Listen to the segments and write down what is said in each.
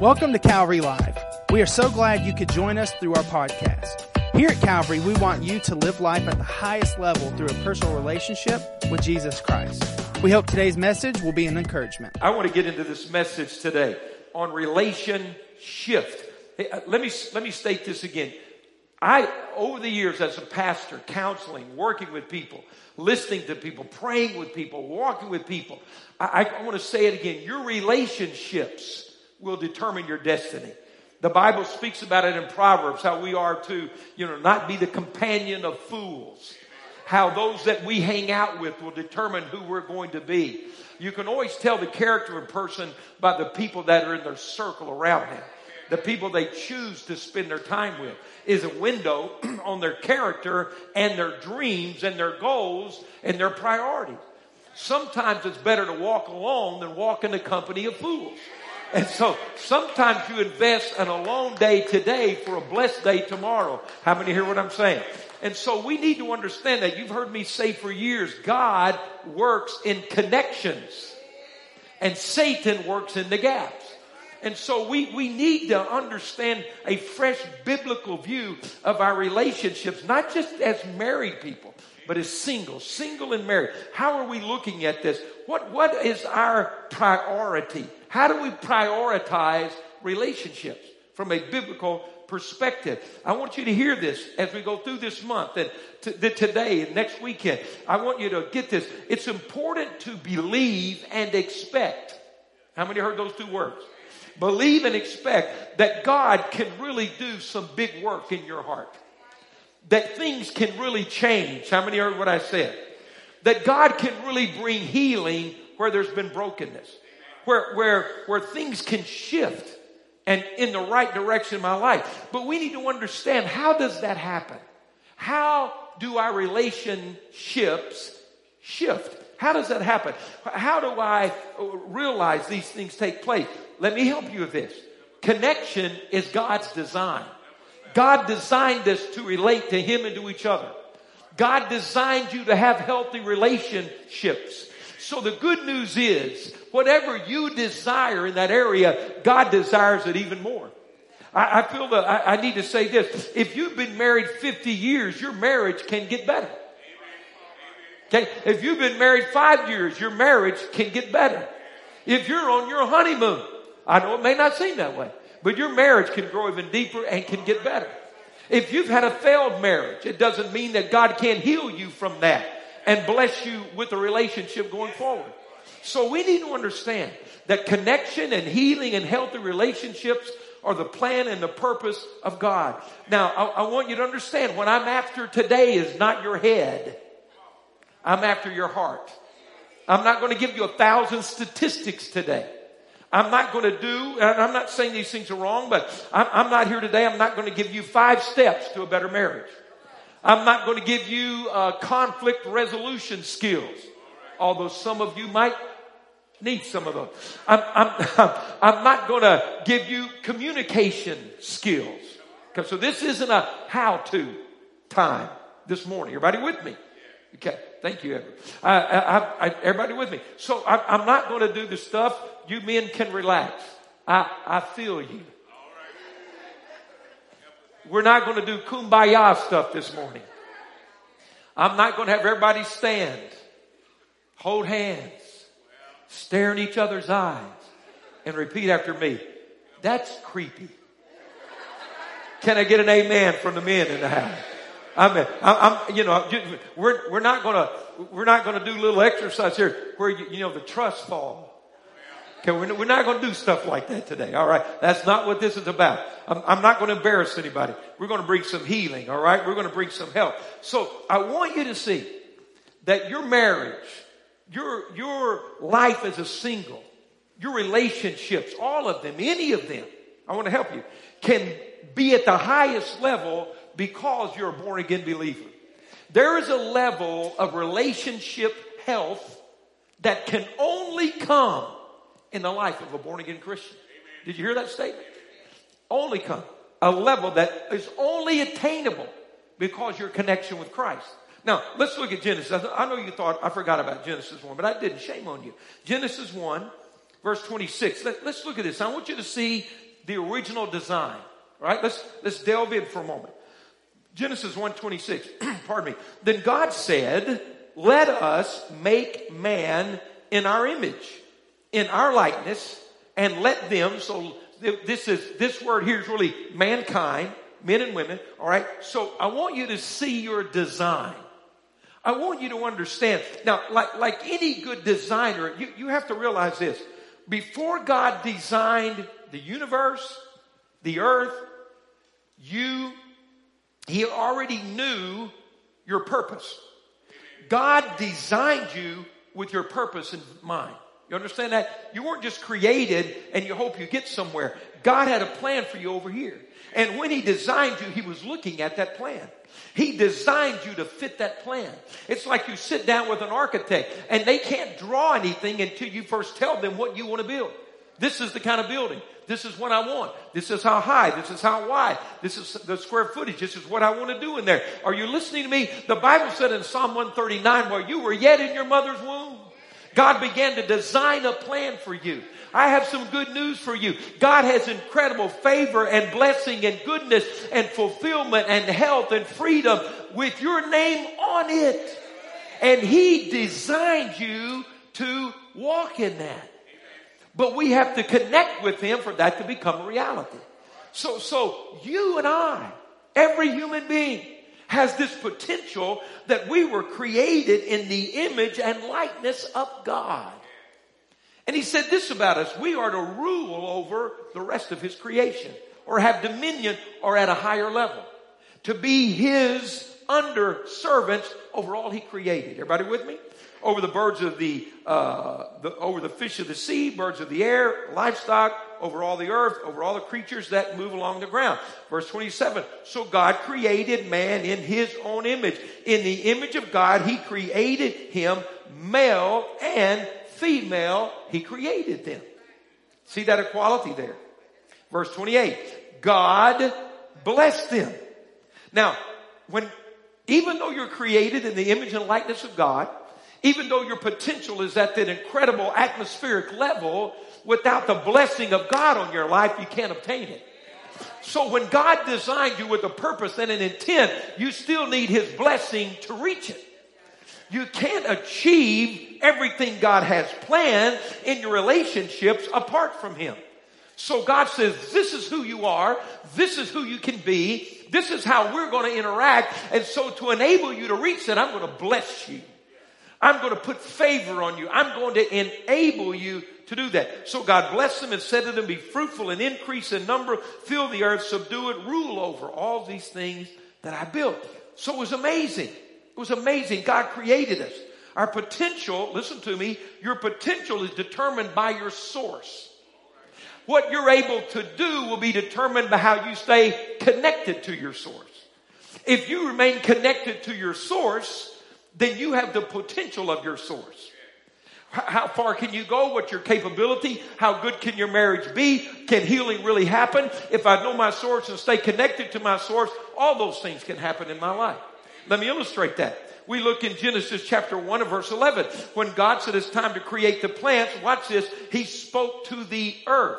Welcome to Calvary Live. We are so glad you could join us through our podcast. Here at Calvary, we want you to live life at the highest level through a personal relationship with Jesus Christ. We hope today's message will be an encouragement. I want to get into this message today on relation shift. Hey, uh, let me, let me state this again. I, over the years as a pastor, counseling, working with people, listening to people, praying with people, walking with people, I, I want to say it again. Your relationships will determine your destiny. The Bible speaks about it in Proverbs, how we are to, you know, not be the companion of fools. How those that we hang out with will determine who we're going to be. You can always tell the character of a person by the people that are in their circle around them. The people they choose to spend their time with is a window on their character and their dreams and their goals and their priorities. Sometimes it's better to walk alone than walk in the company of fools. And so sometimes you invest an alone day today for a blessed day tomorrow. How many hear what I'm saying? And so we need to understand that you've heard me say for years, God works in connections and Satan works in the gaps. And so we, we need to understand a fresh biblical view of our relationships, not just as married people, but as single, single and married. How are we looking at this? What, what is our priority? How do we prioritize relationships from a biblical perspective? I want you to hear this as we go through this month and t- today and next weekend. I want you to get this. It's important to believe and expect. How many heard those two words? Believe and expect that God can really do some big work in your heart. That things can really change. How many heard what I said? That God can really bring healing where there's been brokenness where, where, where things can shift and in the right direction in my life. But we need to understand how does that happen? How do our relationships shift? How does that happen? How do I realize these things take place? Let me help you with this. Connection is God's design. God designed us to relate to Him and to each other. God designed you to have healthy relationships. So the good news is, whatever you desire in that area, God desires it even more. I, I feel that I, I need to say this. If you've been married 50 years, your marriage can get better. Okay. If you've been married five years, your marriage can get better. If you're on your honeymoon, I know it may not seem that way, but your marriage can grow even deeper and can get better. If you've had a failed marriage, it doesn't mean that God can't heal you from that and bless you with a relationship going forward. So we need to understand that connection and healing and healthy relationships are the plan and the purpose of God. Now, I, I, want you to understand what I'm after today is not your head. I'm after your heart. I'm not going to give you a thousand statistics today. I'm not going to do, and I'm not saying these things are wrong, but I'm, I'm not here today. I'm not going to give you five steps to a better marriage. I'm not going to give you uh, conflict resolution skills, although some of you might need some of those. I'm, I'm, I'm not going to give you communication skills. So this isn't a how-to time this morning. Everybody with me? Okay. Thank you, Edward. I, I, I, everybody with me. So I'm not going to do the stuff you men can relax. I, I feel you. We're not going to do kumbaya stuff this morning. I'm not going to have everybody stand, hold hands, stare in each other's eyes, and repeat after me. That's creepy. Can I get an amen from the men in the house? I mean, I'm, you know, we're, we're not gonna, we're not gonna do little exercise here where, you, you know, the trust fall. Okay, we're, we're not going to do stuff like that today. All right. That's not what this is about. I'm, I'm not going to embarrass anybody. We're going to bring some healing. All right. We're going to bring some help. So I want you to see that your marriage, your, your life as a single, your relationships, all of them, any of them, I want to help you, can be at the highest level because you're a born again believer. There is a level of relationship health that can only come in the life of a born again Christian. Did you hear that statement? Only come. A level that is only attainable because your connection with Christ. Now, let's look at Genesis. I know you thought I forgot about Genesis 1, but I didn't. Shame on you. Genesis 1, verse 26. Let, us look at this. I want you to see the original design. right? let's, let's delve in for a moment. Genesis 1:26, pardon me. Then God said, "Let us make man in our image, in our likeness, and let them so this is this word here is really mankind, men and women, all right? So I want you to see your design. I want you to understand. Now, like, like any good designer, you, you have to realize this. Before God designed the universe, the earth, you, He already knew your purpose. God designed you with your purpose in mind. You understand that? You weren't just created and you hope you get somewhere. God had a plan for you over here. And when He designed you, He was looking at that plan. He designed you to fit that plan. It's like you sit down with an architect and they can't draw anything until you first tell them what you want to build. This is the kind of building. This is what I want. This is how high. This is how wide. This is the square footage. This is what I want to do in there. Are you listening to me? The Bible said in Psalm 139, while you were yet in your mother's womb, God began to design a plan for you. I have some good news for you. God has incredible favor and blessing and goodness and fulfillment and health and freedom with your name on it. And He designed you to walk in that. But we have to connect with Him for that to become a reality. So, so you and I, every human being, has this potential that we were created in the image and likeness of God. And he said this about us. We are to rule over the rest of his creation or have dominion or at a higher level. To be his under servants over all he created. Everybody with me? Over the birds of the, uh, the, over the fish of the sea, birds of the air, livestock, over all the earth, over all the creatures that move along the ground. Verse 27. So God created man in his own image. In the image of God, he created him male and female, he created them. See that equality there. Verse 28. God blessed them. Now, when, even though you're created in the image and likeness of God, even though your potential is at that incredible atmospheric level, without the blessing of God on your life, you can't obtain it. So when God designed you with a purpose and an intent, you still need His blessing to reach it. You can't achieve everything God has planned in your relationships apart from Him. So God says, this is who you are. This is who you can be. This is how we're going to interact. And so to enable you to reach that, I'm going to bless you. I'm going to put favor on you. I'm going to enable you to do that. So God blessed them and said to them, be fruitful and increase in number, fill the earth, subdue it, rule over all these things that I built. So it was amazing. It was amazing. God created us. Our potential, listen to me, your potential is determined by your source. What you're able to do will be determined by how you stay connected to your source. If you remain connected to your source, then you have the potential of your source. How far can you go? What's your capability? How good can your marriage be? Can healing really happen? If I know my source and stay connected to my source, all those things can happen in my life. Let me illustrate that. We look in Genesis chapter 1 and verse 11. When God said it's time to create the plants, watch this, He spoke to the earth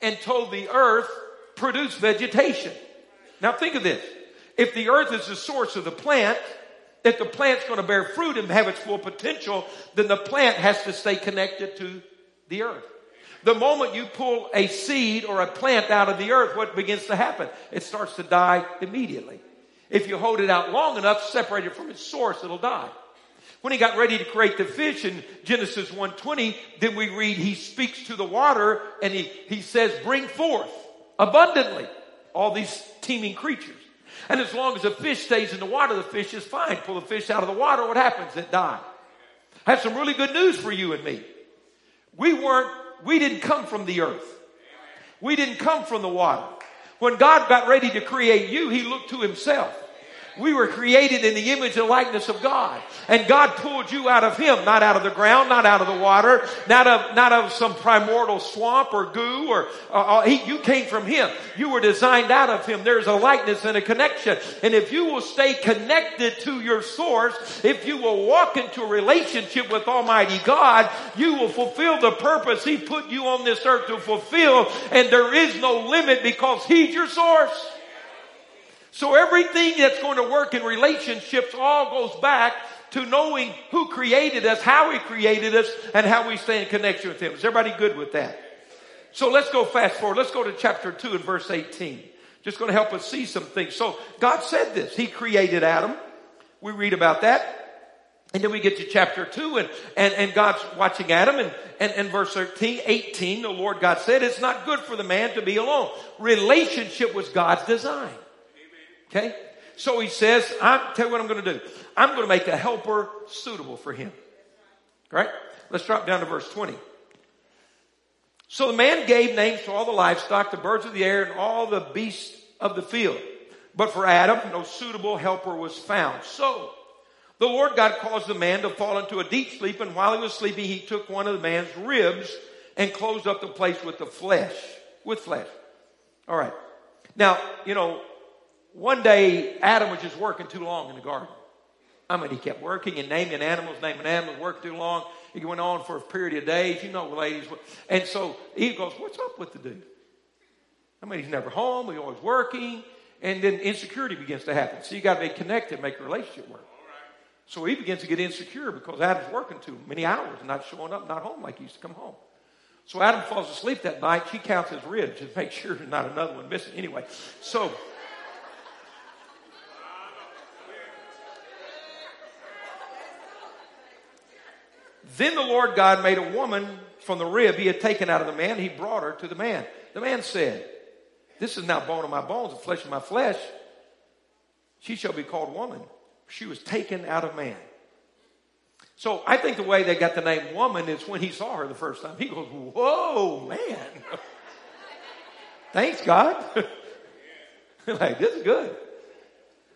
and told the earth, produce vegetation. Now think of this. If the earth is the source of the plant, if the plant's going to bear fruit and have its full potential, then the plant has to stay connected to the earth. The moment you pull a seed or a plant out of the earth, what begins to happen? It starts to die immediately. If you hold it out long enough, separate it from its source, it'll die. When he got ready to create the fish in Genesis 1:20, then we read he speaks to the water and he, he says, bring forth abundantly all these teeming creatures. And as long as the fish stays in the water, the fish is fine. Pull the fish out of the water, what happens? It dies. I have some really good news for you and me. We weren't, we didn't come from the earth. We didn't come from the water. When God got ready to create you, He looked to Himself. We were created in the image and likeness of God. And God pulled you out of Him, not out of the ground, not out of the water, not of, not of some primordial swamp or goo or, uh, uh, he, you came from Him. You were designed out of Him. There's a likeness and a connection. And if you will stay connected to your source, if you will walk into a relationship with Almighty God, you will fulfill the purpose He put you on this earth to fulfill. And there is no limit because He's your source. So everything that's going to work in relationships all goes back to knowing who created us, how he created us, and how we stay in connection with him. Is everybody good with that? So let's go fast forward. Let's go to chapter 2 and verse 18. Just going to help us see some things. So God said this. He created Adam. We read about that. And then we get to chapter 2 and, and, and God's watching Adam and, and, and verse 13, 18, the Lord God said, it's not good for the man to be alone. Relationship was God's design. Okay? So he says, I'm, tell you what I'm going to do. I'm going to make a helper suitable for him. Right? Let's drop down to verse 20. So the man gave names to all the livestock, the birds of the air, and all the beasts of the field. But for Adam, no suitable helper was found. So the Lord God caused the man to fall into a deep sleep, and while he was sleeping, he took one of the man's ribs and closed up the place with the flesh, with flesh. All right. Now, you know, one day, Adam was just working too long in the garden. I mean, he kept working and naming animals, naming animals, working too long. He went on for a period of days. You know, ladies. And so he goes, What's up with the dude? I mean, he's never home. He's always working. And then insecurity begins to happen. So you got to be connected, make a relationship work. So he begins to get insecure because Adam's working too many hours and not showing up, not home like he used to come home. So Adam falls asleep that night. She counts his ribs to make sure there's not another one missing. Anyway, so Then the Lord God made a woman from the rib he had taken out of the man. He brought her to the man. The man said, This is now bone of my bones and flesh of my flesh. She shall be called woman. She was taken out of man. So I think the way they got the name woman is when he saw her the first time. He goes, Whoa, man. Thanks, God. like, this is good.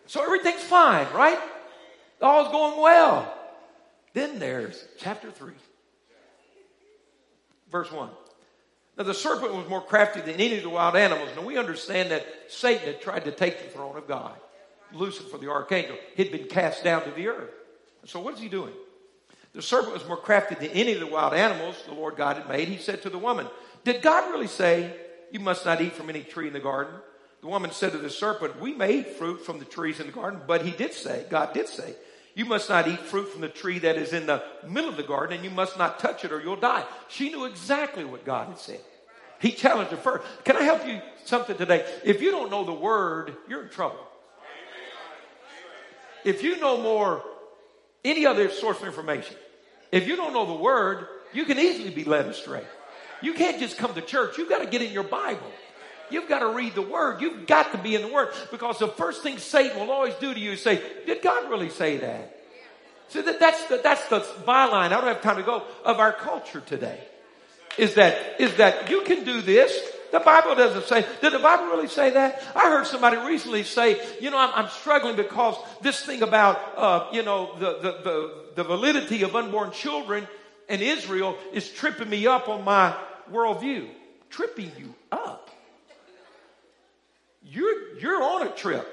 So everything's fine, right? All's going well. Then there's chapter 3, verse 1. Now the serpent was more crafty than any of the wild animals. Now we understand that Satan had tried to take the throne of God. Lucifer, the archangel, He'd been cast down to the earth. So what is he doing? The serpent was more crafty than any of the wild animals the Lord God had made. He said to the woman, Did God really say, You must not eat from any tree in the garden? The woman said to the serpent, We may eat fruit from the trees in the garden, but he did say, God did say, you must not eat fruit from the tree that is in the middle of the garden, and you must not touch it or you'll die. She knew exactly what God had said. He challenged her first. Can I help you something today? If you don't know the word, you're in trouble. If you know more any other source of information, if you don't know the word, you can easily be led astray. You can't just come to church. You've got to get in your Bible. You've got to read the Word. You've got to be in the Word because the first thing Satan will always do to you is say, Did God really say that? So that, that's the, that's the byline. I don't have time to go of our culture today. Is that, is that you can do this. The Bible doesn't say, did the Bible really say that? I heard somebody recently say, you know, I'm, I'm struggling because this thing about, uh, you know, the, the, the, the validity of unborn children in Israel is tripping me up on my worldview. Tripping you up? You're, you're on a trip.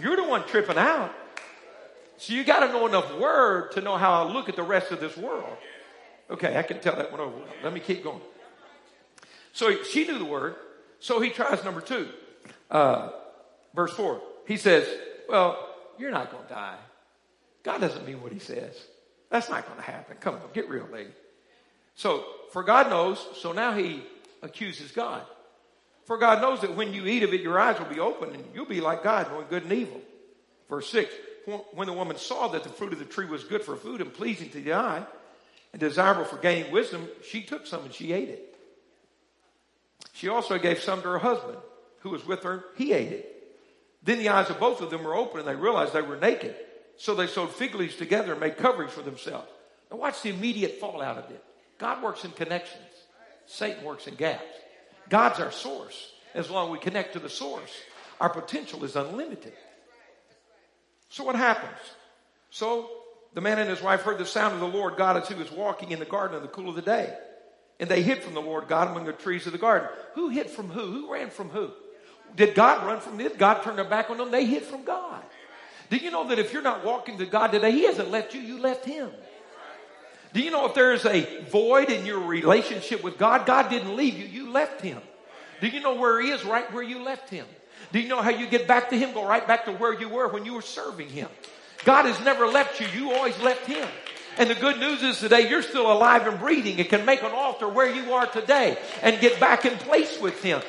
You're the one tripping out. So you got to know enough word to know how I look at the rest of this world. Okay, I can tell that one over. Let me keep going. So she knew the word. So he tries number two, uh, verse four. He says, "Well, you're not going to die. God doesn't mean what He says. That's not going to happen. Come on, get real, lady." So, for God knows. So now he accuses God. For God knows that when you eat of it, your eyes will be open and you'll be like God, knowing good and evil. Verse 6 When the woman saw that the fruit of the tree was good for food and pleasing to the eye and desirable for gaining wisdom, she took some and she ate it. She also gave some to her husband who was with her. He ate it. Then the eyes of both of them were open and they realized they were naked. So they sewed fig leaves together and made coverings for themselves. Now watch the immediate fallout of it. God works in connections. Satan works in gaps. God's our source. As long as we connect to the source, our potential is unlimited. So what happens? So the man and his wife heard the sound of the Lord God as he was walking in the garden in the cool of the day. And they hid from the Lord God among the trees of the garden. Who hid from who? Who ran from who? Did God run from them? God turn their back on them? They hid from God. Do you know that if you're not walking to God today, He hasn't left you, you left Him. Do you know if there's a void in your relationship with God, God didn't leave you, you left Him. Do you know where He is? Right where you left Him. Do you know how you get back to Him? Go right back to where you were when you were serving Him. God has never left you, you always left Him. And the good news is today you're still alive and breathing. It can make an altar where you are today and get back in place with Him.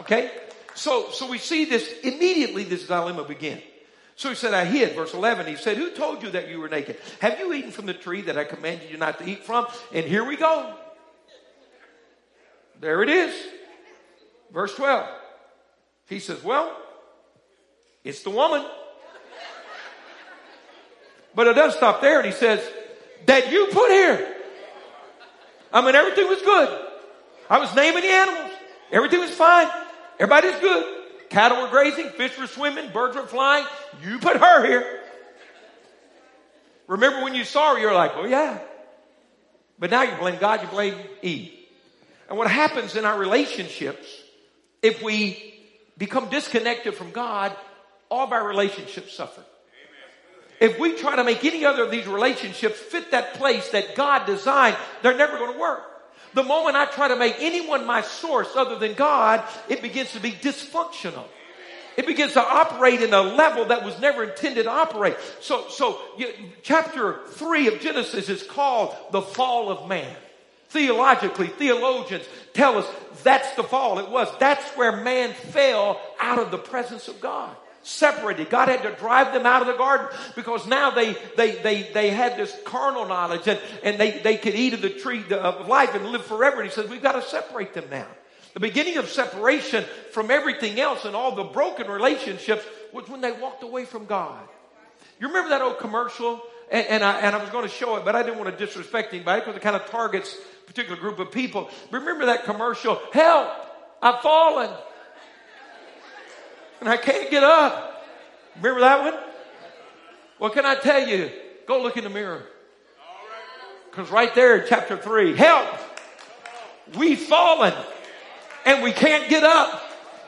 Okay? So, so we see this immediately this dilemma begin. So he said, I hid. Verse 11, he said, Who told you that you were naked? Have you eaten from the tree that I commanded you not to eat from? And here we go. There it is. Verse 12. He says, Well, it's the woman. But it doesn't stop there. And he says, That you put here. I mean, everything was good. I was naming the animals. Everything was fine. Everybody's good. Cattle were grazing, fish were swimming, birds were flying. You put her here. Remember when you saw her, you're like, oh yeah. But now you blame God, you blame Eve. And what happens in our relationships, if we become disconnected from God, all of our relationships suffer. If we try to make any other of these relationships fit that place that God designed, they're never going to work. The moment I try to make anyone my source other than God, it begins to be dysfunctional. It begins to operate in a level that was never intended to operate. So, so you, chapter three of Genesis is called the fall of man. Theologically, theologians tell us that's the fall. It was. That's where man fell out of the presence of God separated. God had to drive them out of the garden because now they, they, they, they had this carnal knowledge and, and they, they could eat of the tree of life and live forever. And he says, we've got to separate them now. The beginning of separation from everything else and all the broken relationships was when they walked away from God. You remember that old commercial? And, and, I, and I was going to show it, but I didn't want to disrespect anybody because it kind of targets a particular group of people. Remember that commercial? Help! I've fallen and I can't get up. Remember that one? What can I tell you? Go look in the mirror. Because right there in chapter 3, help! We've fallen and we can't get up.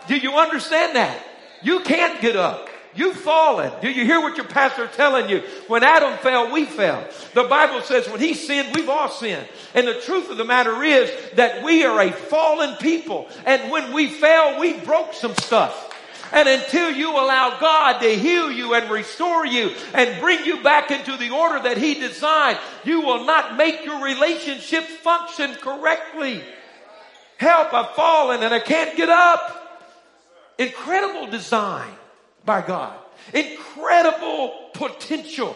Do you understand that? You can't get up. You've fallen. Do you hear what your pastor telling you? When Adam fell, we fell. The Bible says when he sinned, we've all sinned. And the truth of the matter is that we are a fallen people. And when we fell, we broke some stuff. And until you allow God to heal you and restore you and bring you back into the order that He designed, you will not make your relationship function correctly. Help, I've fallen and I can't get up. Incredible design by God. Incredible potential.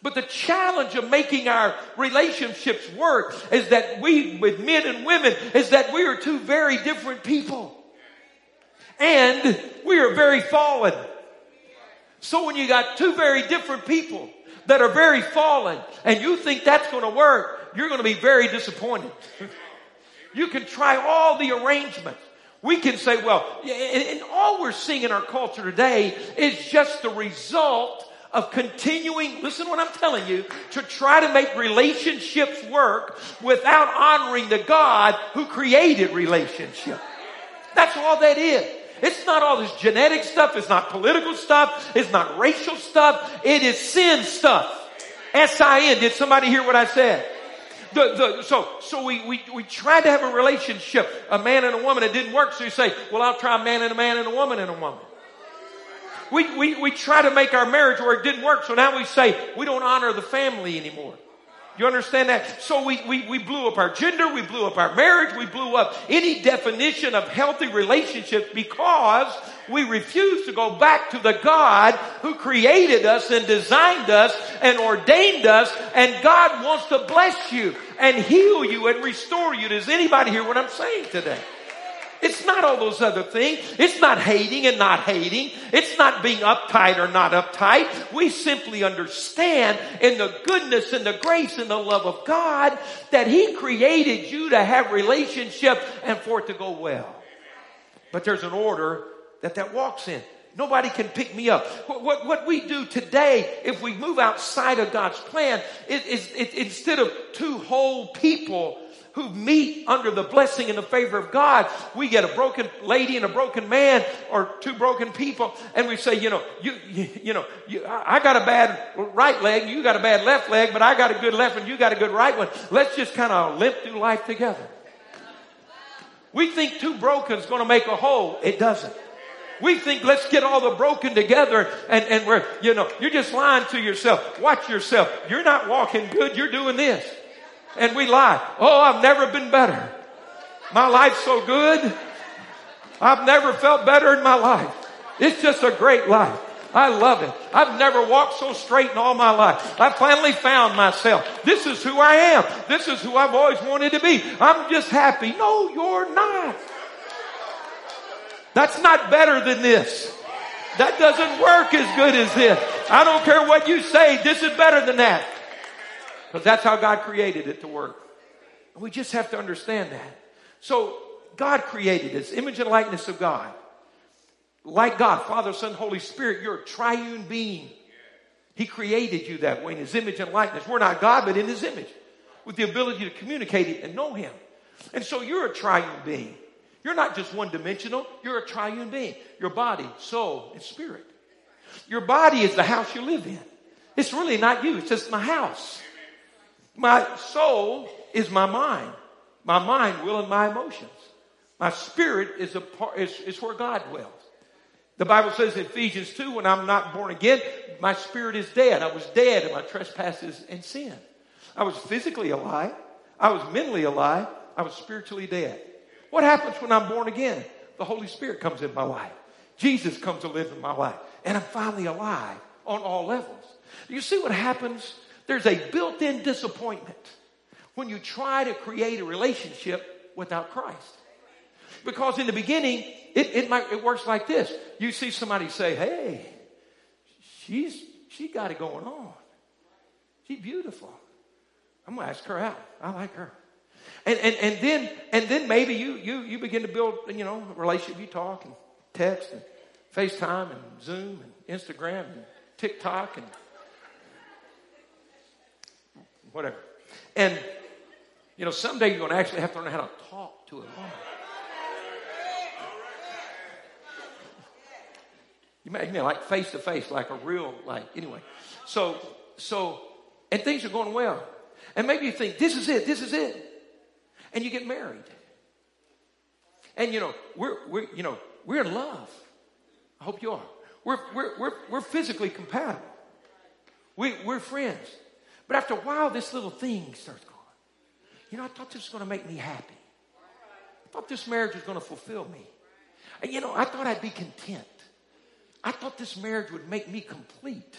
But the challenge of making our relationships work is that we, with men and women, is that we are two very different people and we are very fallen. So when you got two very different people that are very fallen and you think that's going to work, you're going to be very disappointed. you can try all the arrangements. We can say, well, and all we're seeing in our culture today is just the result of continuing, listen to what I'm telling you, to try to make relationships work without honoring the God who created relationship. That's all that is. It's not all this genetic stuff. It's not political stuff. It's not racial stuff. It is sin stuff. S-I-N. Did somebody hear what I said? The, the, so, so we, we, we tried to have a relationship, a man and a woman. It didn't work. So you say, well, I'll try a man and a man and a woman and a woman. We, we, we try to make our marriage work. It didn't work. So now we say, we don't honor the family anymore. You understand that? So we, we, we blew up our gender, we blew up our marriage, we blew up any definition of healthy relationships because we refuse to go back to the God who created us and designed us and ordained us and God wants to bless you and heal you and restore you. Does anybody hear what I'm saying today? It's not all those other things. It's not hating and not hating. It's not being uptight or not uptight. We simply understand in the goodness and the grace and the love of God that He created you to have relationship and for it to go well. But there's an order that that walks in. Nobody can pick me up. What, what, what we do today, if we move outside of God's plan, is, is, is instead of two whole people who meet under the blessing and the favor of God, we get a broken lady and a broken man or two broken people and we say, you know, you, you, you know, you, I got a bad right leg, you got a bad left leg, but I got a good left one, you got a good right one. Let's just kind of limp through life together. We think two broken is going to make a whole. It doesn't. We think let's get all the broken together and, and we're, you know, you're just lying to yourself. Watch yourself. You're not walking good. You're doing this. And we lie. Oh, I've never been better. My life's so good. I've never felt better in my life. It's just a great life. I love it. I've never walked so straight in all my life. I finally found myself. This is who I am. This is who I've always wanted to be. I'm just happy. No, you're not. That's not better than this. That doesn't work as good as this. I don't care what you say. This is better than that. Because that's how God created it to work. We just have to understand that. So God created this image and likeness of God. Like God, Father, Son, Holy Spirit, you're a triune being. He created you that way in His image and likeness. We're not God, but in His image with the ability to communicate it and know Him. And so you're a triune being. You're not just one dimensional, you're a triune being. Your body, soul, and spirit. Your body is the house you live in. It's really not you, it's just my house. My soul is my mind. My mind, will, and my emotions. My spirit is, a part, is, is where God dwells. The Bible says in Ephesians 2, when I'm not born again, my spirit is dead. I was dead in my trespasses and sin. I was physically alive. I was mentally alive. I was spiritually dead. What happens when I'm born again? The Holy Spirit comes in my life. Jesus comes to live in my life. And I'm finally alive on all levels. You see what happens? There's a built in disappointment when you try to create a relationship without Christ. Because in the beginning, it, it, might, it works like this. You see somebody say, hey, she's, she got it going on. She's beautiful. I'm going to ask her out. I like her. And, and, and then, and then maybe you, you, you begin to build, you know, a relationship. You talk and text and FaceTime and Zoom and Instagram and TikTok and whatever. And, you know, someday you're going to actually have to learn how to talk to a woman. You may, you know, like face to face, like a real, like, anyway. So, so, and things are going well. And maybe you think, this is it, this is it. And you get married. And you know, we're, we're, you know, we're in love. I hope you are. We're, we're, we're, we're physically compatible. We, we're friends. But after a while, this little thing starts going. You know, I thought this was going to make me happy. I thought this marriage was going to fulfill me. And you know, I thought I'd be content. I thought this marriage would make me complete.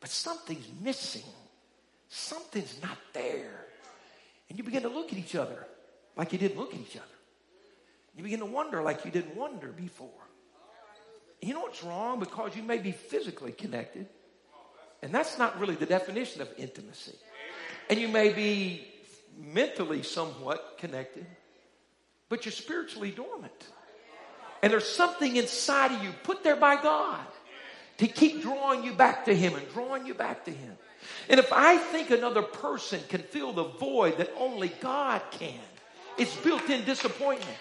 But something's missing. Something's not there. And you begin to look at each other like you didn't look at each other. You begin to wonder like you didn't wonder before. And you know what's wrong? Because you may be physically connected, and that's not really the definition of intimacy. And you may be mentally somewhat connected, but you're spiritually dormant. And there's something inside of you put there by God to keep drawing you back to Him and drawing you back to Him. And if I think another person can fill the void that only God can, it's built in disappointment.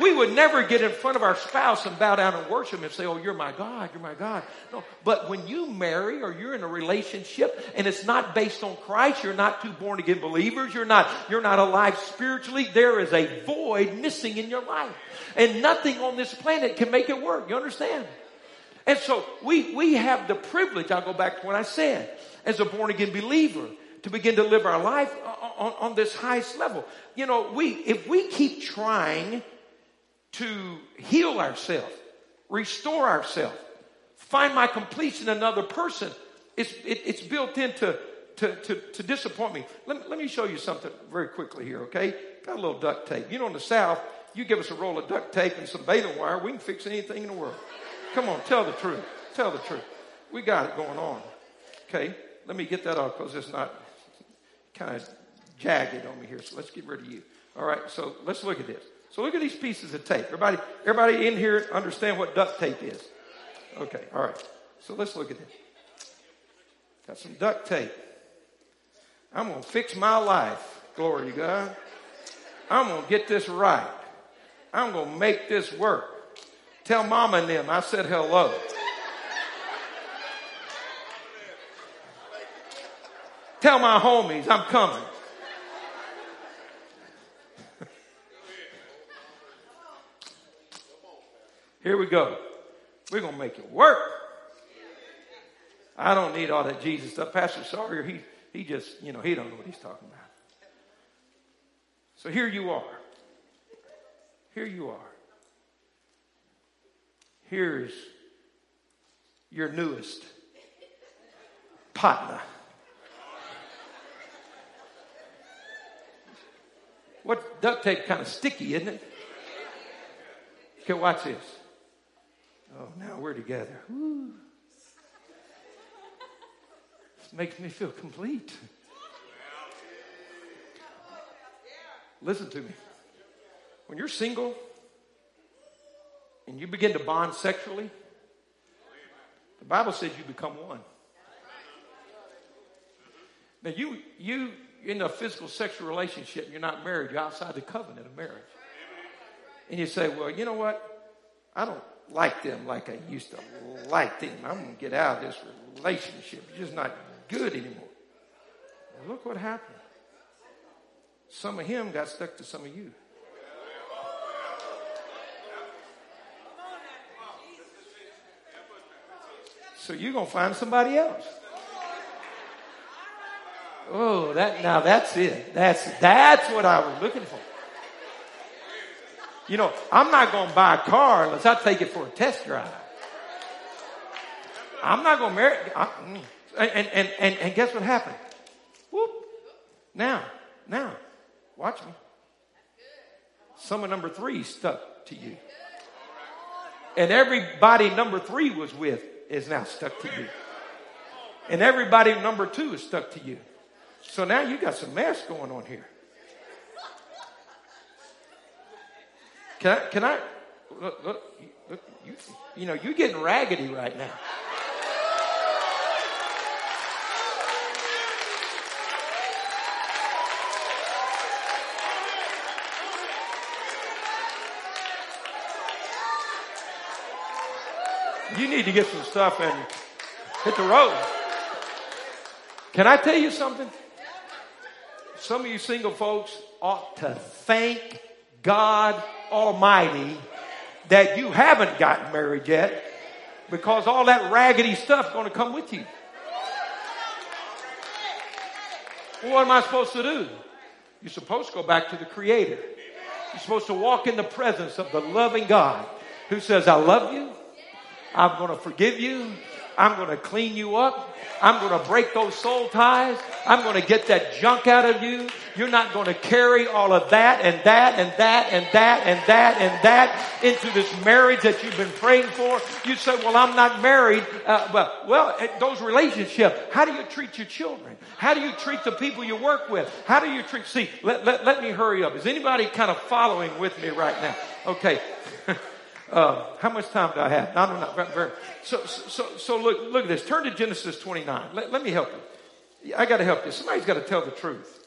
We would never get in front of our spouse and bow down and worship him and say, Oh, you're my God, you're my God. No, but when you marry or you're in a relationship and it's not based on Christ, you're not two born again believers, you're not, you're not alive spiritually, there is a void missing in your life. And nothing on this planet can make it work. You understand? And so we, we have the privilege, I'll go back to what I said, as a born again believer, to begin to live our life on, on, this highest level. You know, we, if we keep trying to heal ourselves, restore ourselves, find my completion in another person, it's, it, it's built into to, to, to disappoint me. Let, let me show you something very quickly here, okay? Got a little duct tape. You know, in the South, you give us a roll of duct tape and some baling wire, we can fix anything in the world. Come on, tell the truth. Tell the truth. We got it going on. Okay, let me get that off because it's not kind of jagged on me here. So let's get rid of you. All right, so let's look at this. So look at these pieces of tape. Everybody, everybody in here understand what duct tape is? Okay, all right. So let's look at this. Got some duct tape. I'm going to fix my life. Glory to God. I'm going to get this right. I'm going to make this work. Tell mama and them I said hello. Tell my homies I'm coming. Here we go. We're going to make it work. I don't need all that Jesus stuff. Pastor Sawyer, he, he just, you know, he don't know what he's talking about. So here you are. Here you are. Here's your newest partner. What duct tape kind of sticky, isn't it? Okay, watch this. Oh, now we're together. Woo. This makes me feel complete. Listen to me. When you're single and you begin to bond sexually, the Bible says you become one. Now you you in a physical sexual relationship, you're not married, you're outside the covenant of marriage. And you say, Well, you know what? I don't like them like I used to like them. I'm gonna get out of this relationship. It's just not good anymore. Look what happened. Some of him got stuck to some of you. So you're gonna find somebody else. Oh, that now that's it. That's that's what I was looking for. You know, I'm not gonna buy a car unless I take it for a test drive. I'm not gonna marry. I, and, and, and, and guess what happened? Whoop. Now, now, watch me. Summer number three stuck to you. And everybody number three was with is now stuck to you. And everybody number two is stuck to you. So now you got some mess going on here. Can I, can I look, look, look you, you know, you're getting raggedy right now. You need to get some stuff and hit the road. Can I tell you something? Some of you single folks ought to thank God Almighty that you haven't gotten married yet because all that raggedy stuff is going to come with you. Well, what am I supposed to do? You're supposed to go back to the Creator. You're supposed to walk in the presence of the loving God who says, I love you. I'm going to forgive you. I'm going to clean you up. I'm going to break those soul ties. I'm going to get that junk out of you. You're not going to carry all of that and that and that and that and that and that into this marriage that you've been praying for. You say, well, I'm not married. Uh, well, well, those relationships, how do you treat your children? How do you treat the people you work with? How do you treat, see, let, let, let me hurry up. Is anybody kind of following with me right now? Okay. Uh, how much time do I have? No, no, no. So, so, so look, look at this. Turn to Genesis 29. Let, let me help you. I got to help you. Somebody's got to tell the truth.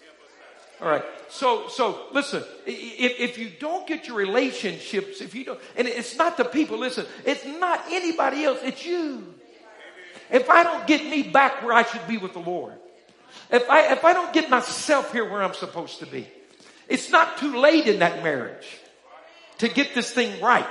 All right. So, so listen, if, if you don't get your relationships, if you don't, and it's not the people, listen, it's not anybody else, it's you. If I don't get me back where I should be with the Lord, if I, if I don't get myself here where I'm supposed to be, it's not too late in that marriage to get this thing right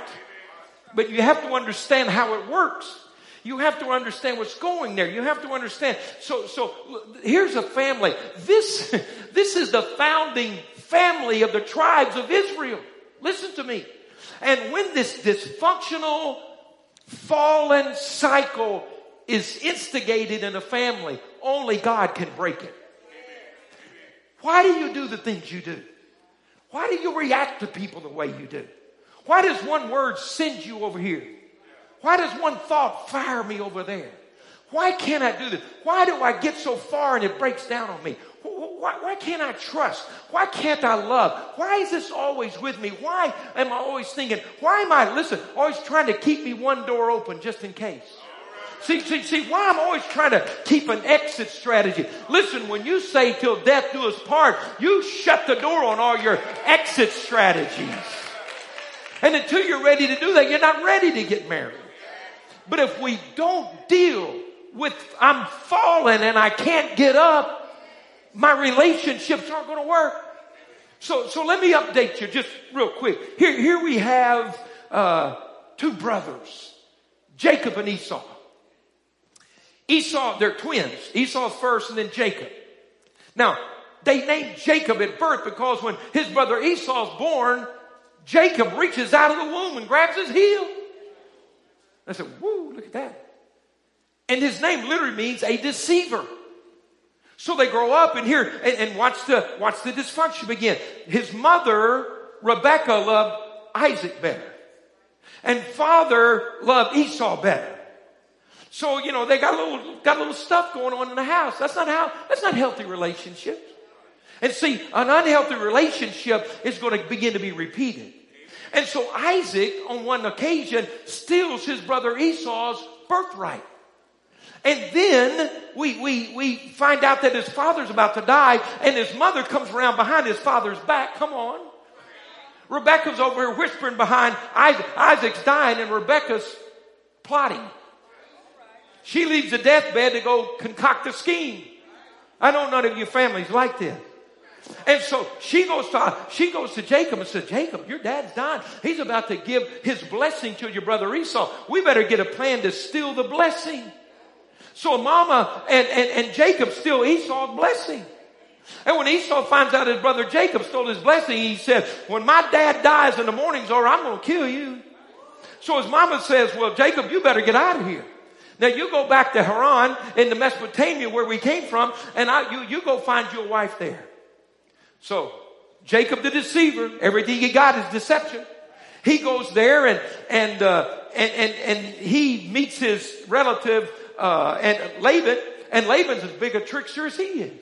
but you have to understand how it works. You have to understand what's going there. You have to understand. So, so here's a family. This, this is the founding family of the tribes of Israel. Listen to me. And when this dysfunctional, fallen cycle is instigated in a family, only God can break it. Why do you do the things you do? Why do you react to people the way you do? Why does one word send you over here? Why does one thought fire me over there? Why can't I do this? Why do I get so far and it breaks down on me? why, why can't I trust? Why can't I love? Why is this always with me? Why am I always thinking, why am I, listen, always trying to keep me one door open just in case? See, see, see, why I'm always trying to keep an exit strategy. Listen, when you say till death do us part, you shut the door on all your exit strategies. And until you're ready to do that, you're not ready to get married. But if we don't deal with, I'm falling and I can't get up, my relationships aren't going to work. So, so let me update you just real quick. Here, here we have, uh, two brothers, Jacob and Esau. Esau, they're twins. Esau's first and then Jacob. Now, they named Jacob at birth because when his brother Esau's born, Jacob reaches out of the womb and grabs his heel. I said, woo, look at that. And his name literally means a deceiver. So they grow up and here, and, and watch the, watch the dysfunction begin. His mother, Rebecca, loved Isaac better. And father loved Esau better. So, you know, they got a little, got a little stuff going on in the house. That's not how, that's not healthy relationships. And see, an unhealthy relationship is going to begin to be repeated. And so Isaac, on one occasion, steals his brother Esau's birthright. And then we, we, we find out that his father's about to die and his mother comes around behind his father's back. Come on. Rebecca's over here whispering behind Isaac. Isaac's dying and Rebecca's plotting. She leaves the deathbed to go concoct a scheme. I know none of your families like this. And so she goes to she goes to Jacob and says, Jacob, your dad's dying. He's about to give his blessing to your brother Esau. We better get a plan to steal the blessing. So Mama and, and, and Jacob steal Esau's blessing. And when Esau finds out his brother Jacob stole his blessing, he said, when my dad dies in the morning's over, I'm going to kill you. So his mama says, well, Jacob, you better get out of here. Now you go back to Haran in the Mesopotamia where we came from and I, you, you go find your wife there. So Jacob the deceiver, everything he got is deception. He goes there and, and, uh, and, and, and he meets his relative uh, and Laban, and Laban's as big a trickster as he is.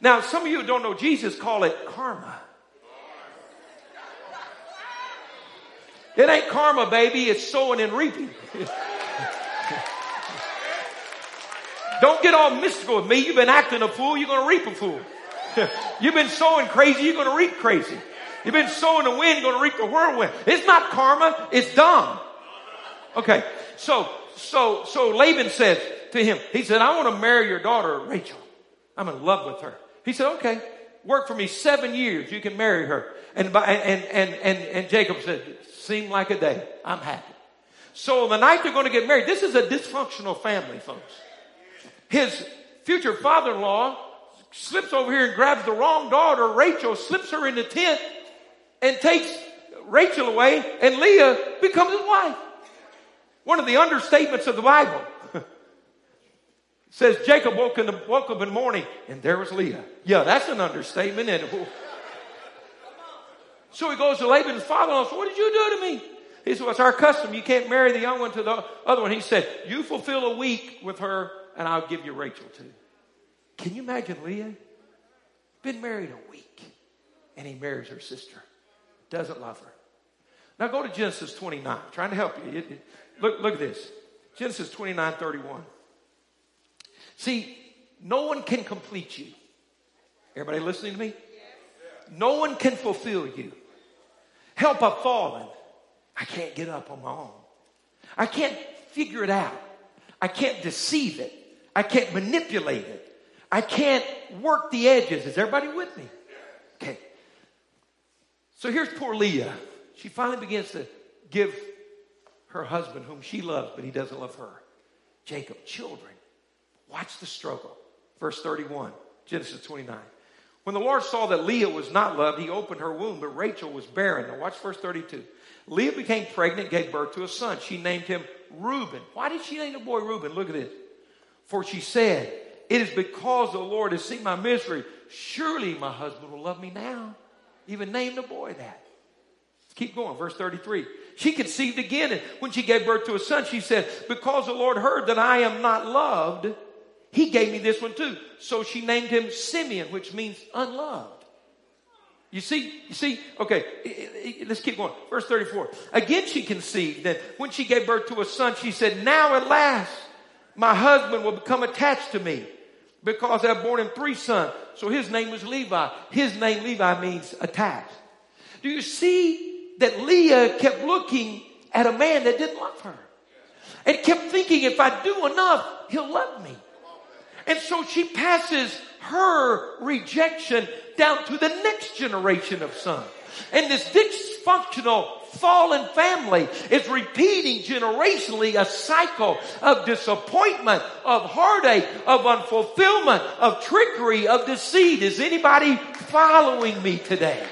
Now, some of you don't know Jesus call it karma. It ain't karma, baby. It's sowing and reaping. don't get all mystical with me. You've been acting a fool. You're going to reap a fool. You've been sowing crazy. You're going to reap crazy. You've been sowing the wind. Going to reap the whirlwind. It's not karma. It's dumb. Okay. So so, so Laban says to him, he said, I want to marry your daughter, Rachel. I'm in love with her. He said, okay, work for me seven years. You can marry her. And, by, and, and, and, and Jacob said, seemed like a day. I'm happy. So the night they're going to get married, this is a dysfunctional family, folks. His future father-in-law slips over here and grabs the wrong daughter, Rachel, slips her in the tent and takes Rachel away and Leah becomes his wife. One of the understatements of the Bible says Jacob woke, in the, woke up in the morning and there was Leah. Yeah, that's an understatement. And so he goes to Laban's father-in-law. What did you do to me? He said, well, it's our custom. You can't marry the young one to the other one. He said, you fulfill a week with her and I'll give you Rachel too. Can you imagine Leah? Been married a week and he marries her sister. Doesn't love her. Now go to Genesis 29. I'm trying to help you. Look, look at this. Genesis 29 31. See, no one can complete you. Everybody listening to me? No one can fulfill you. Help, I've fallen. I can't get up on my own. I can't figure it out. I can't deceive it. I can't manipulate it. I can't work the edges. Is everybody with me? Okay. So here's poor Leah. She finally begins to give her husband, whom she loves, but he doesn't love her. Jacob, children. Watch the struggle. Verse 31, Genesis 29. When the Lord saw that Leah was not loved, he opened her womb, but Rachel was barren. Now watch verse 32. Leah became pregnant, gave birth to a son. She named him Reuben. Why did she name the boy Reuben? Look at this. For she said, It is because the Lord has seen my misery. Surely my husband will love me now. Even name the boy that. Keep going. Verse 33. She conceived again. And when she gave birth to a son, she said, Because the Lord heard that I am not loved, He gave me this one too. So she named him Simeon, which means unloved. You see, you see, okay, let's keep going. Verse 34. Again, she conceived, and when she gave birth to a son, she said, Now at last, my husband will become attached to me because I've borne him three sons. So his name was Levi. His name Levi means attached. Do you see that Leah kept looking at a man that didn't love her? And kept thinking, if I do enough, he'll love me. And so she passes her rejection down to the next generation of sons. And this dysfunctional fallen family is repeating generationally a cycle of disappointment, of heartache, of unfulfillment, of trickery, of deceit. Is anybody following me today?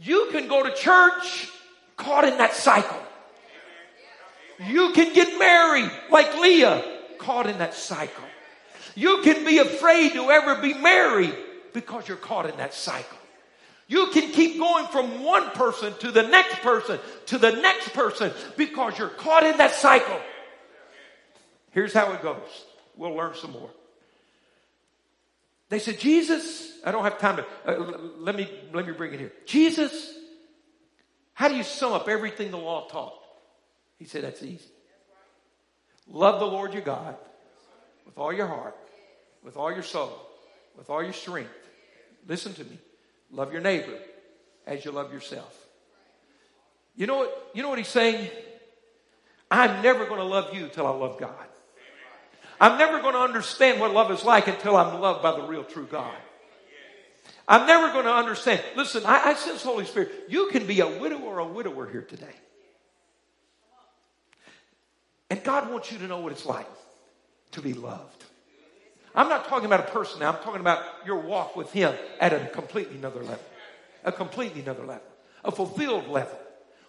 You can go to church caught in that cycle. You can get married like Leah, caught in that cycle. You can be afraid to ever be married because you're caught in that cycle. You can keep going from one person to the next person to the next person because you're caught in that cycle. Here's how it goes. We'll learn some more. They said, Jesus, I don't have time to, uh, let me, let me bring it here. Jesus, how do you sum up everything the law taught? He said, that's easy. Love the Lord your God with all your heart, with all your soul, with all your strength. Listen to me. Love your neighbor as you love yourself. You know what? You know what he's saying? I'm never going to love you till I love God. I'm never going to understand what love is like until I'm loved by the real true God. I'm never going to understand. Listen, I, I sense Holy Spirit. You can be a widow or a widower here today. And God wants you to know what it's like to be loved. I'm not talking about a person now. I'm talking about your walk with Him at a completely another level. A completely another level. A fulfilled level.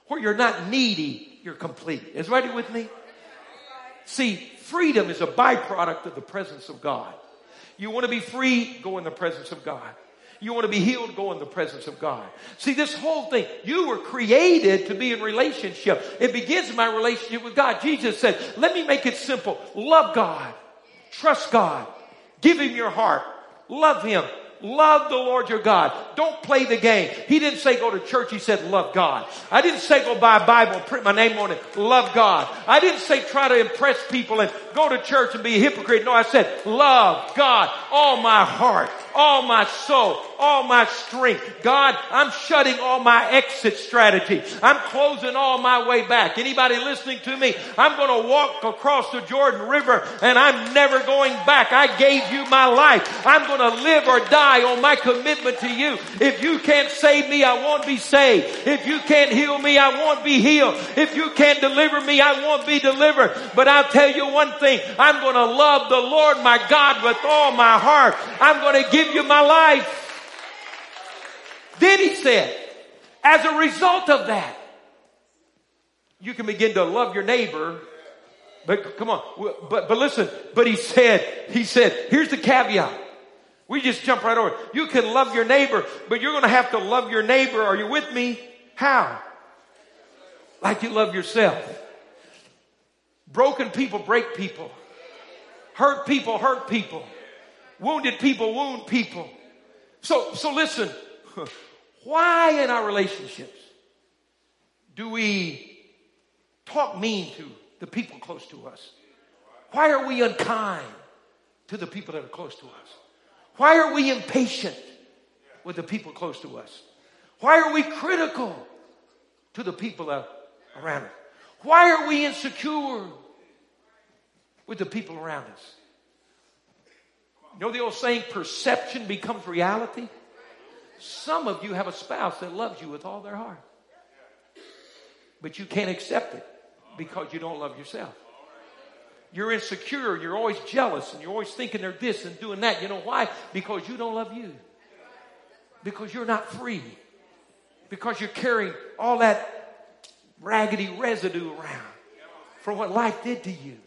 Where you're not needy, you're complete. Is everybody with me? See, freedom is a byproduct of the presence of God. You want to be free, go in the presence of God. You want to be healed, go in the presence of God. See, this whole thing, you were created to be in relationship. It begins in my relationship with God. Jesus said, let me make it simple. Love God. Trust God. Give Him your heart. Love Him. Love the Lord your God. Don't play the game. He didn't say go to church. He said love God. I didn't say go buy a Bible, print my name on it. Love God. I didn't say try to impress people and go to church and be a hypocrite. No, I said love God. All my heart, all my soul, all my strength. God, I'm shutting all my exit strategy. I'm closing all my way back. Anybody listening to me? I'm going to walk across the Jordan River and I'm never going back. I gave you my life. I'm going to live or die on my commitment to you. If you can't save me, I won't be saved. If you can't heal me, I won't be healed. If you can't deliver me, I won't be delivered. But I'll tell you one thing. I'm going to love the Lord my God with all my heart. I'm going to give you my life. Then he said, as a result of that, you can begin to love your neighbor. But come on, but, but listen, but he said, he said, here's the caveat. We just jump right over. You can love your neighbor, but you're going to have to love your neighbor. Are you with me? How? Like you love yourself. Broken people break people. Hurt people hurt people. Wounded people wound people. So, so listen. Why in our relationships do we talk mean to the people close to us? Why are we unkind to the people that are close to us? Why are we impatient with the people close to us? Why are we critical to the people around us? Why are we insecure with the people around us? You know the old saying, perception becomes reality? Some of you have a spouse that loves you with all their heart. But you can't accept it because you don't love yourself. You're insecure. You're always jealous and you're always thinking they're this and doing that. You know why? Because you don't love you. Because you're not free. Because you're carrying all that raggedy residue around from what life did to you.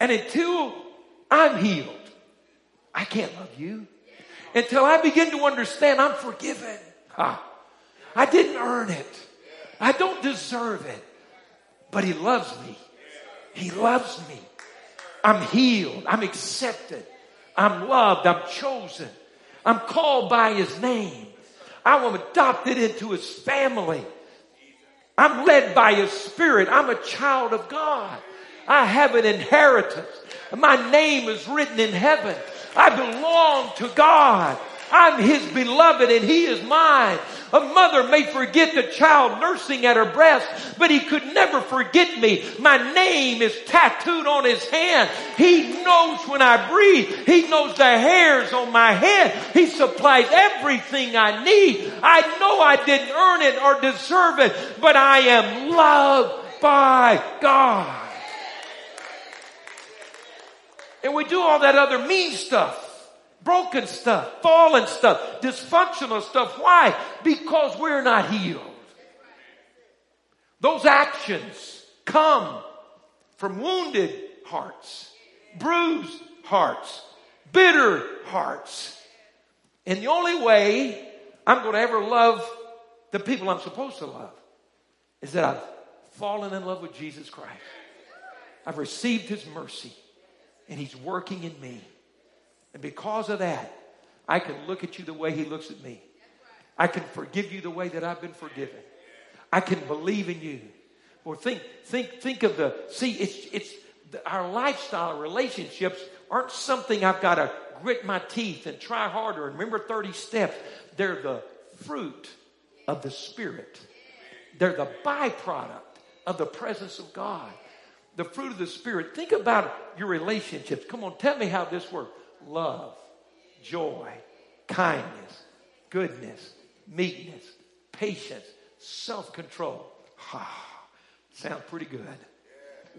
And until I'm healed, I can't love you. Until I begin to understand I'm forgiven. Ah. I didn't earn it. I don't deserve it. But He loves me. He loves me. I'm healed. I'm accepted. I'm loved. I'm chosen. I'm called by his name. I am adopted into his family. I'm led by his spirit. I'm a child of God. I have an inheritance. My name is written in heaven. I belong to God. I'm his beloved and he is mine. A mother may forget the child nursing at her breast, but he could never forget me. My name is tattooed on his hand. He knows when I breathe. He knows the hairs on my head. He supplies everything I need. I know I didn't earn it or deserve it, but I am loved by God. And we do all that other mean stuff broken stuff, fallen stuff, dysfunctional stuff. Why? Because we're not healed. Those actions come from wounded hearts, bruised hearts, bitter hearts. And the only way I'm going to ever love the people I'm supposed to love is that I've fallen in love with Jesus Christ. I've received his mercy and he's working in me. And because of that, I can look at you the way he looks at me. I can forgive you the way that I've been forgiven. I can believe in you. Or think, think, think of the, see, it's, it's, our lifestyle relationships aren't something I've got to grit my teeth and try harder and remember 30 steps. They're the fruit of the Spirit. They're the byproduct of the presence of God. The fruit of the Spirit. Think about your relationships. Come on, tell me how this works love, joy, kindness, goodness, meekness, patience, self control. Ah, sounds pretty good.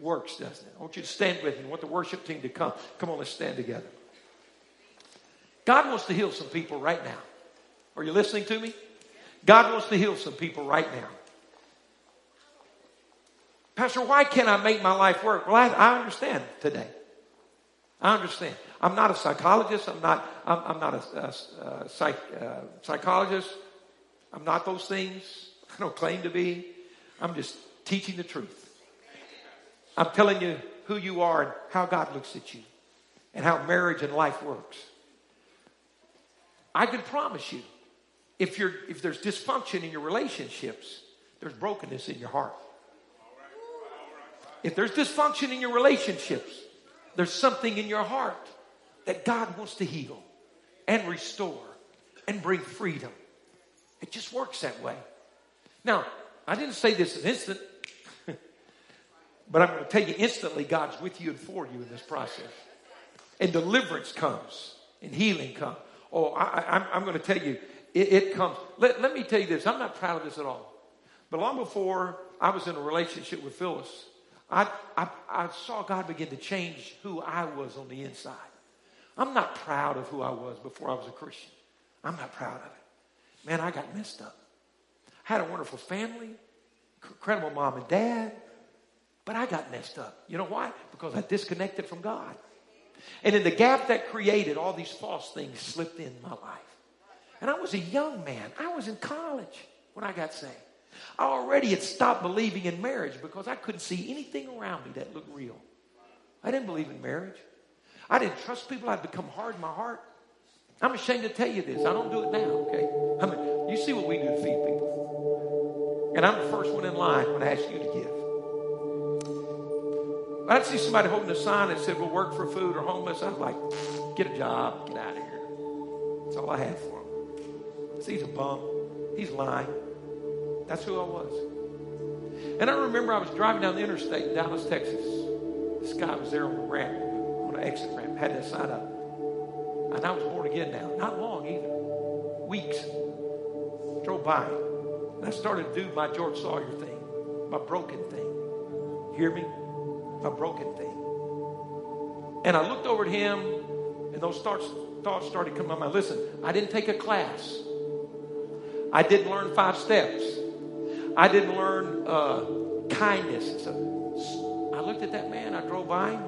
Works, doesn't it? I want you to stand with me. I want the worship team to come. Come on, let's stand together. God wants to heal some people right now. Are you listening to me? God wants to heal some people right now. Pastor, why can't I make my life work? Well, I, I understand today. I understand. I'm not a psychologist. I'm not, I'm, I'm not a, a, a psych, uh, psychologist. I'm not those things. I don't claim to be. I'm just teaching the truth. I'm telling you who you are and how God looks at you and how marriage and life works. I can promise you, if, you're, if there's dysfunction in your relationships, there's brokenness in your heart. If there's dysfunction in your relationships, there's something in your heart that God wants to heal and restore and bring freedom. It just works that way. Now, I didn't say this an instant, but I'm going to tell you instantly God's with you and for you in this process. And deliverance comes and healing comes. Oh, I, am going to tell you, it, it comes. Let, let me tell you this I'm not proud of this at all. But long before I was in a relationship with Phyllis, I, I, I saw God begin to change who I was on the inside. I'm not proud of who I was before I was a Christian. I'm not proud of it. Man, I got messed up. I had a wonderful family, incredible mom and dad, but I got messed up. You know why? Because I disconnected from God. And in the gap that created, all these false things slipped in my life. And I was a young man. I was in college when I got saved. I already had stopped believing in marriage because I couldn't see anything around me that looked real. I didn't believe in marriage. I didn't trust people. I'd become hard in my heart. I'm ashamed to tell you this. I don't do it now, okay? I mean, you see what we do to feed people. And I'm the first one in line when I ask you to give. I'd see somebody holding a sign that said, we'll work for food or homeless. I'd like, get a job, get out of here. That's all I have for him. See, he's a bum. He's lying. That's who I was. And I remember I was driving down the interstate in Dallas, Texas. This guy was there on the ramp on an exit ramp, had that sign up. And I was born again now. Not long either. Weeks. Drove by. And I started to do my George Sawyer thing, my broken thing. Hear me? My broken thing. And I looked over at him, and those thoughts, thoughts started coming to my mind. Listen, I didn't take a class. I didn't learn five steps. I didn't learn uh, kindness. So I looked at that man. I drove by him.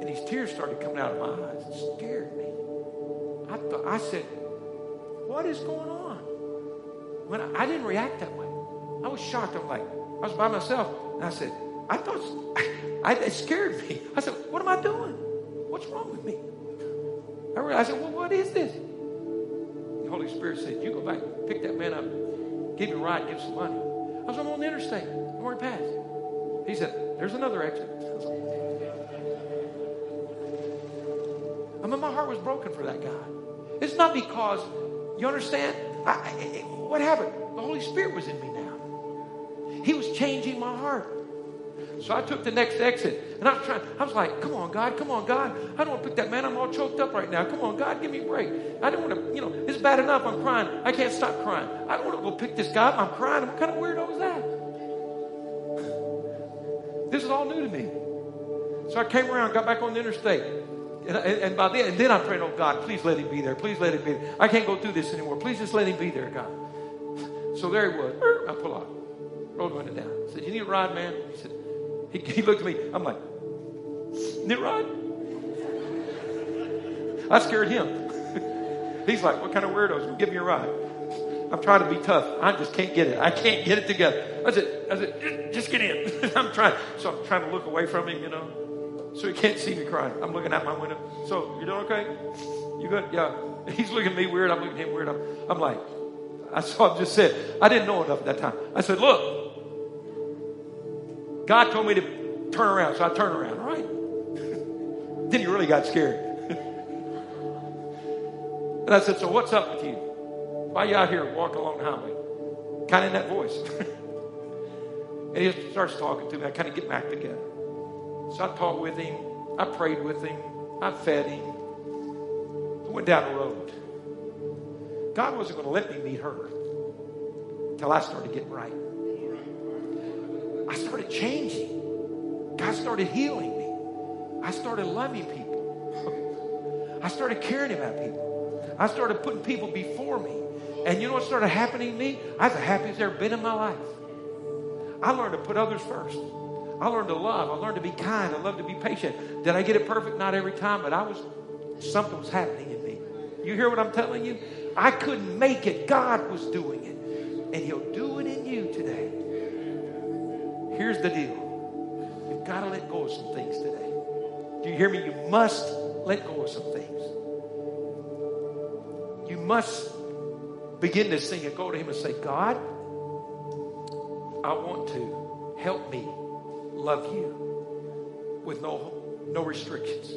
And these tears started coming out of my eyes. It scared me. I thought, I said, what is going on? When I, I didn't react that way. I was shocked. I'm like, I was by myself. And I said, I thought, I, it scared me. I said, what am I doing? What's wrong with me? I realized, I said, well, what is this? The Holy Spirit said, you go back, pick that man up, give a ride, give some money. I was on the interstate. I'm already passed. He said, there's another exit. I mean, my heart was broken for that guy. It's not because, you understand? I, I, what happened? The Holy Spirit was in me now. He was changing my heart. So I took the next exit, and I was trying. I was like, "Come on, God! Come on, God! I don't want to pick that man. I'm all choked up right now. Come on, God, give me a break. I don't want to. You know, it's bad enough. I'm crying. I can't stop crying. I don't want to go pick this guy up. I'm crying. What kind of weirdo is that? This is all new to me. So I came around, got back on the interstate, and, and by then, and then I prayed, "Oh God, please let him be there. Please let him be there. I can't go through this anymore. Please just let him be there, God." So there he was. I pull up, rolled window down. I said, "You need a ride, man?" He said. He, he looked at me. I'm like, "Need ride?" I scared him. He's like, "What kind of weirdos? Give me a ride." I'm trying to be tough. I just can't get it. I can't get it together. I said, I said, just get in. I'm trying. So I'm trying to look away from him, you know, so he can't see me crying. I'm looking out my window. So you doing okay? You good? Yeah. He's looking at me weird. I'm looking at him weird. I'm, I'm like, I saw him just said, I didn't know enough at that time. I said, look, God told me to turn around, so I turned around, all right? then he really got scared. and I said, So what's up with you? Why you out here walking along the highway? Kind of in that voice. and he starts talking to me. I kind of get back together. So I talked with him. I prayed with him. I fed him. I went down the road. God wasn't going to let me meet her until I started getting right. I started changing. God started healing me. I started loving people. I started caring about people. I started putting people before me. And you know what started happening to me? I was the happiest I've ever been in my life. I learned to put others first. I learned to love. I learned to be kind. I learned to be patient. Did I get it perfect? Not every time, but I was something was happening in me. You hear what I'm telling you? I couldn't make it. God was doing it. And He'll do it in you today. The deal. You've got to let go of some things today. Do you hear me? You must let go of some things. You must begin to sing and go to Him and say, God, I want to help me love you with no, no restrictions.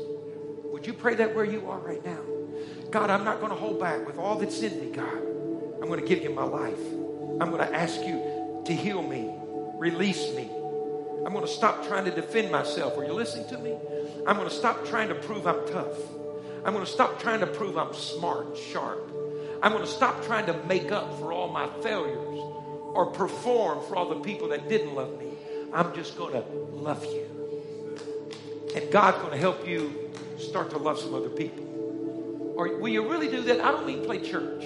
Would you pray that where you are right now? God, I'm not going to hold back with all that's in me, God. I'm going to give you my life. I'm going to ask you to heal me, release me. I'm going to stop trying to defend myself. Are you listening to me? I'm going to stop trying to prove I'm tough. I'm going to stop trying to prove I'm smart, sharp. I'm going to stop trying to make up for all my failures or perform for all the people that didn't love me. I'm just going to love you. And God's going to help you start to love some other people. Or will you really do that? I don't mean play church.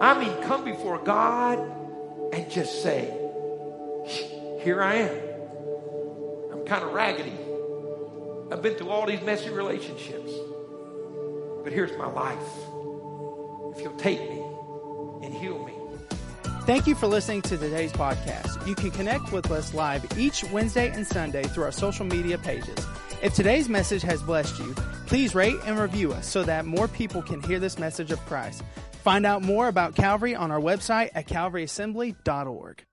I mean come before God and just say, Here I am. Kind of raggedy. I've been through all these messy relationships. But here's my life if you'll take me and heal me. Thank you for listening to today's podcast. You can connect with us live each Wednesday and Sunday through our social media pages. If today's message has blessed you, please rate and review us so that more people can hear this message of Christ. Find out more about Calvary on our website at calvaryassembly.org.